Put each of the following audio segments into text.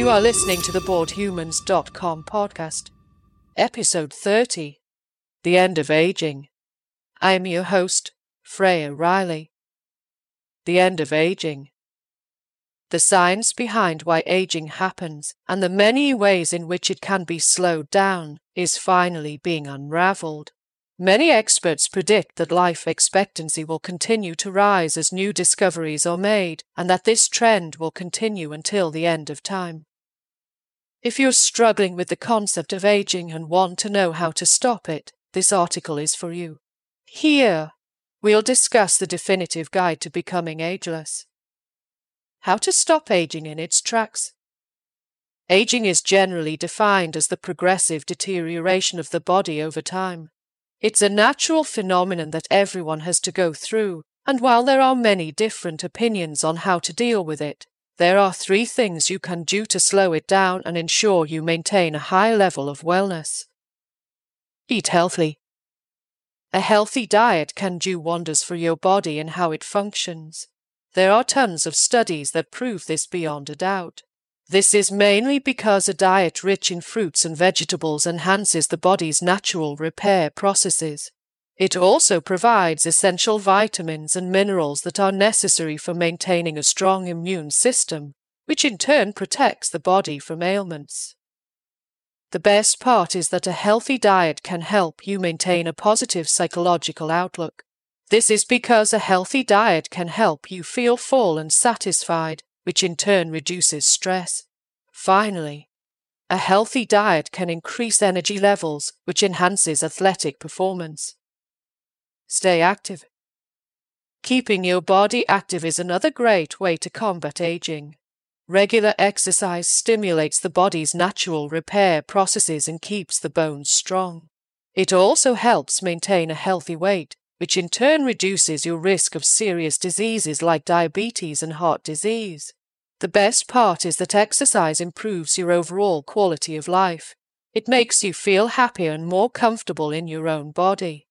You are listening to the BoredHumans.com podcast, episode 30 The End of Aging. I am your host, Freya Riley. The End of Aging. The science behind why aging happens and the many ways in which it can be slowed down is finally being unraveled. Many experts predict that life expectancy will continue to rise as new discoveries are made, and that this trend will continue until the end of time. If you're struggling with the concept of aging and want to know how to stop it, this article is for you. Here, we'll discuss the definitive guide to becoming ageless. How to stop aging in its tracks. Aging is generally defined as the progressive deterioration of the body over time. It's a natural phenomenon that everyone has to go through, and while there are many different opinions on how to deal with it, there are three things you can do to slow it down and ensure you maintain a high level of wellness. Eat healthily. A healthy diet can do wonders for your body and how it functions. There are tons of studies that prove this beyond a doubt. This is mainly because a diet rich in fruits and vegetables enhances the body's natural repair processes. It also provides essential vitamins and minerals that are necessary for maintaining a strong immune system, which in turn protects the body from ailments. The best part is that a healthy diet can help you maintain a positive psychological outlook. This is because a healthy diet can help you feel full and satisfied, which in turn reduces stress. Finally, a healthy diet can increase energy levels, which enhances athletic performance. Stay active. Keeping your body active is another great way to combat aging. Regular exercise stimulates the body's natural repair processes and keeps the bones strong. It also helps maintain a healthy weight, which in turn reduces your risk of serious diseases like diabetes and heart disease. The best part is that exercise improves your overall quality of life. It makes you feel happier and more comfortable in your own body.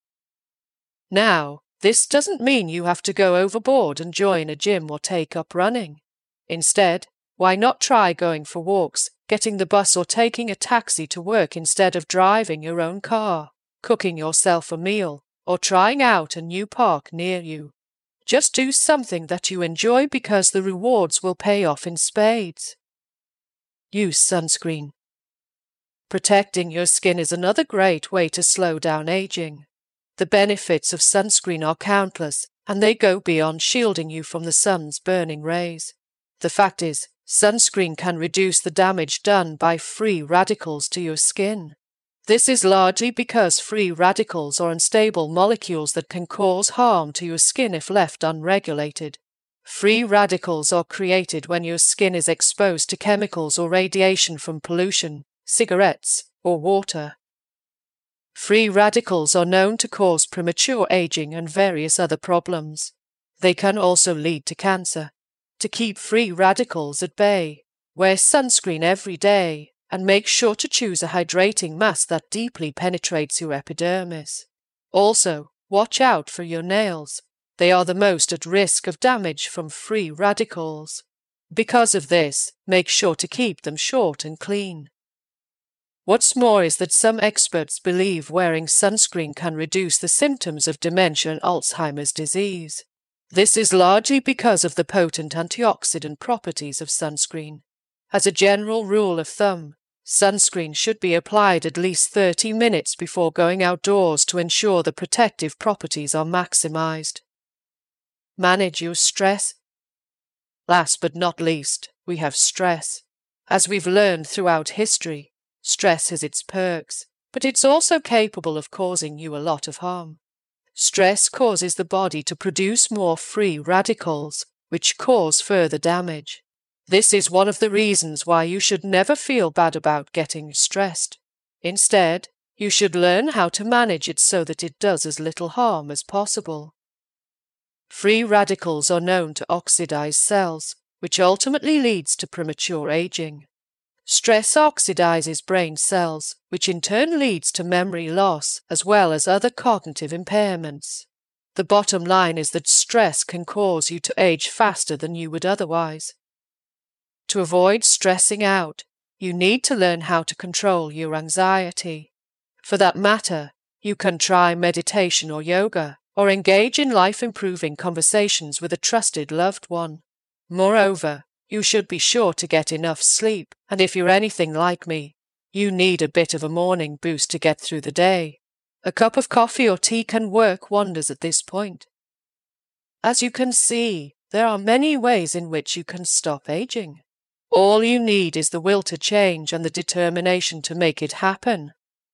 Now, this doesn't mean you have to go overboard and join a gym or take up running. Instead, why not try going for walks, getting the bus or taking a taxi to work instead of driving your own car, cooking yourself a meal, or trying out a new park near you? Just do something that you enjoy because the rewards will pay off in spades. Use sunscreen. Protecting your skin is another great way to slow down aging. The benefits of sunscreen are countless, and they go beyond shielding you from the sun's burning rays. The fact is, sunscreen can reduce the damage done by free radicals to your skin. This is largely because free radicals are unstable molecules that can cause harm to your skin if left unregulated. Free radicals are created when your skin is exposed to chemicals or radiation from pollution, cigarettes, or water. Free radicals are known to cause premature aging and various other problems. They can also lead to cancer. To keep free radicals at bay, wear sunscreen every day and make sure to choose a hydrating mask that deeply penetrates your epidermis. Also, watch out for your nails. They are the most at risk of damage from free radicals. Because of this, make sure to keep them short and clean. What's more is that some experts believe wearing sunscreen can reduce the symptoms of dementia and Alzheimer's disease. This is largely because of the potent antioxidant properties of sunscreen. As a general rule of thumb, Sunscreen should be applied at least 30 minutes before going outdoors to ensure the protective properties are maximized. Manage your stress. Last but not least, we have stress. As we've learned throughout history, stress has its perks, but it's also capable of causing you a lot of harm. Stress causes the body to produce more free radicals, which cause further damage. This is one of the reasons why you should never feel bad about getting stressed. Instead, you should learn how to manage it so that it does as little harm as possible. Free radicals are known to oxidize cells, which ultimately leads to premature aging. Stress oxidizes brain cells, which in turn leads to memory loss as well as other cognitive impairments. The bottom line is that stress can cause you to age faster than you would otherwise. To avoid stressing out, you need to learn how to control your anxiety. For that matter, you can try meditation or yoga, or engage in life improving conversations with a trusted loved one. Moreover, you should be sure to get enough sleep, and if you're anything like me, you need a bit of a morning boost to get through the day. A cup of coffee or tea can work wonders at this point. As you can see, there are many ways in which you can stop aging. All you need is the will to change and the determination to make it happen.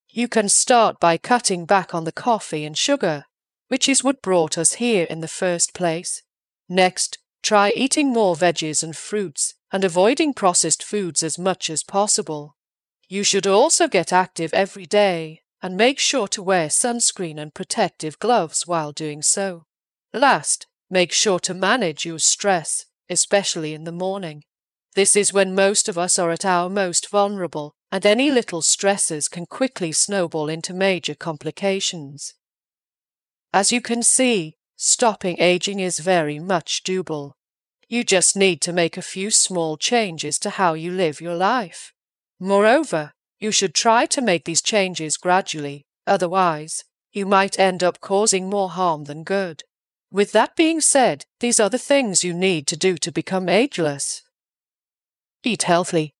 You can start by cutting back on the coffee and sugar, which is what brought us here in the first place. Next, try eating more veggies and fruits and avoiding processed foods as much as possible. You should also get active every day and make sure to wear sunscreen and protective gloves while doing so. Last, make sure to manage your stress, especially in the morning. This is when most of us are at our most vulnerable, and any little stresses can quickly snowball into major complications. As you can see, stopping aging is very much doable. You just need to make a few small changes to how you live your life. Moreover, you should try to make these changes gradually, otherwise, you might end up causing more harm than good. With that being said, these are the things you need to do to become ageless. Eat healthy.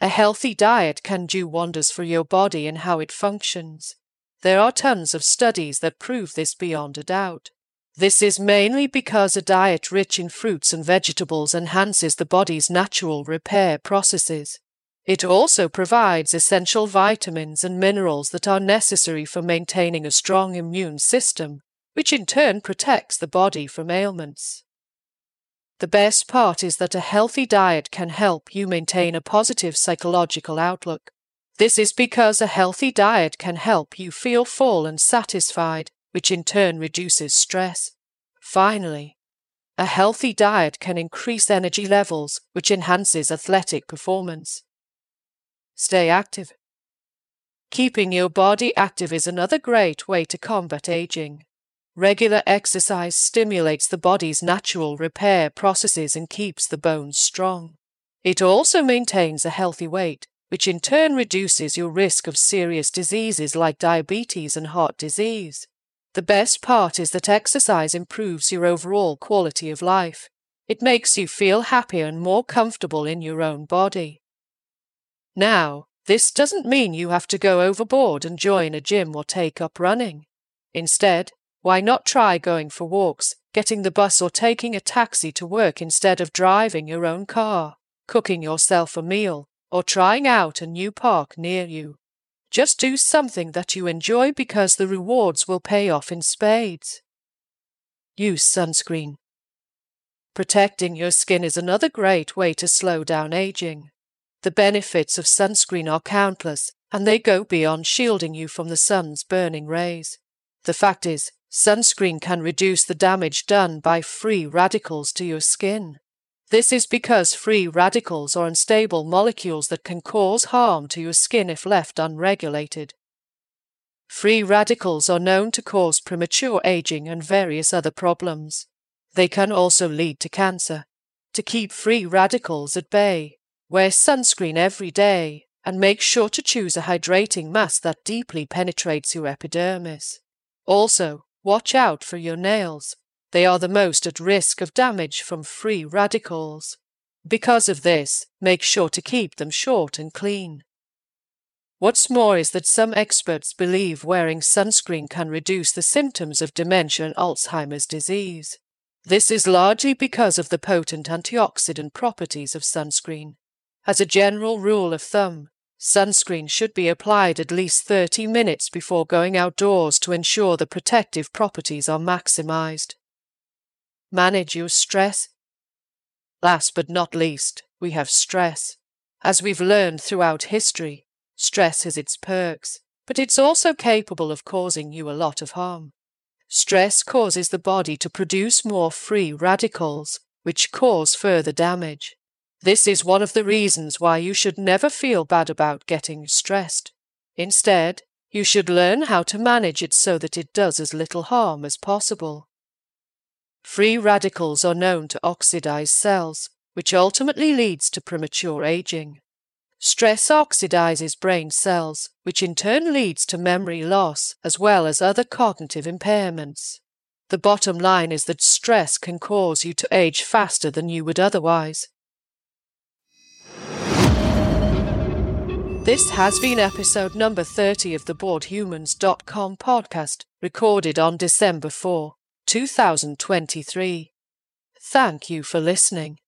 A healthy diet can do wonders for your body and how it functions. There are tons of studies that prove this beyond a doubt. This is mainly because a diet rich in fruits and vegetables enhances the body's natural repair processes. It also provides essential vitamins and minerals that are necessary for maintaining a strong immune system, which in turn protects the body from ailments. The best part is that a healthy diet can help you maintain a positive psychological outlook. This is because a healthy diet can help you feel full and satisfied, which in turn reduces stress. Finally, a healthy diet can increase energy levels, which enhances athletic performance. Stay active. Keeping your body active is another great way to combat aging. Regular exercise stimulates the body's natural repair processes and keeps the bones strong. It also maintains a healthy weight, which in turn reduces your risk of serious diseases like diabetes and heart disease. The best part is that exercise improves your overall quality of life. It makes you feel happier and more comfortable in your own body. Now, this doesn't mean you have to go overboard and join a gym or take up running. Instead, why not try going for walks, getting the bus or taking a taxi to work instead of driving your own car, cooking yourself a meal, or trying out a new park near you? Just do something that you enjoy because the rewards will pay off in spades. Use sunscreen. Protecting your skin is another great way to slow down aging. The benefits of sunscreen are countless, and they go beyond shielding you from the sun's burning rays. The fact is, sunscreen can reduce the damage done by free radicals to your skin. This is because free radicals are unstable molecules that can cause harm to your skin if left unregulated. Free radicals are known to cause premature aging and various other problems. They can also lead to cancer. To keep free radicals at bay, Wear sunscreen every day and make sure to choose a hydrating mask that deeply penetrates your epidermis. Also, watch out for your nails. They are the most at risk of damage from free radicals. Because of this, make sure to keep them short and clean. What's more is that some experts believe wearing sunscreen can reduce the symptoms of dementia and Alzheimer's disease. This is largely because of the potent antioxidant properties of sunscreen. As a general rule of thumb, sunscreen should be applied at least 30 minutes before going outdoors to ensure the protective properties are maximized. Manage your stress. Last but not least, we have stress. As we've learned throughout history, stress has its perks, but it's also capable of causing you a lot of harm. Stress causes the body to produce more free radicals, which cause further damage. This is one of the reasons why you should never feel bad about getting stressed. Instead, you should learn how to manage it so that it does as little harm as possible. Free radicals are known to oxidize cells, which ultimately leads to premature aging. Stress oxidizes brain cells, which in turn leads to memory loss as well as other cognitive impairments. The bottom line is that stress can cause you to age faster than you would otherwise. This has been episode number 30 of the BoredHumans.com podcast, recorded on December 4, 2023. Thank you for listening.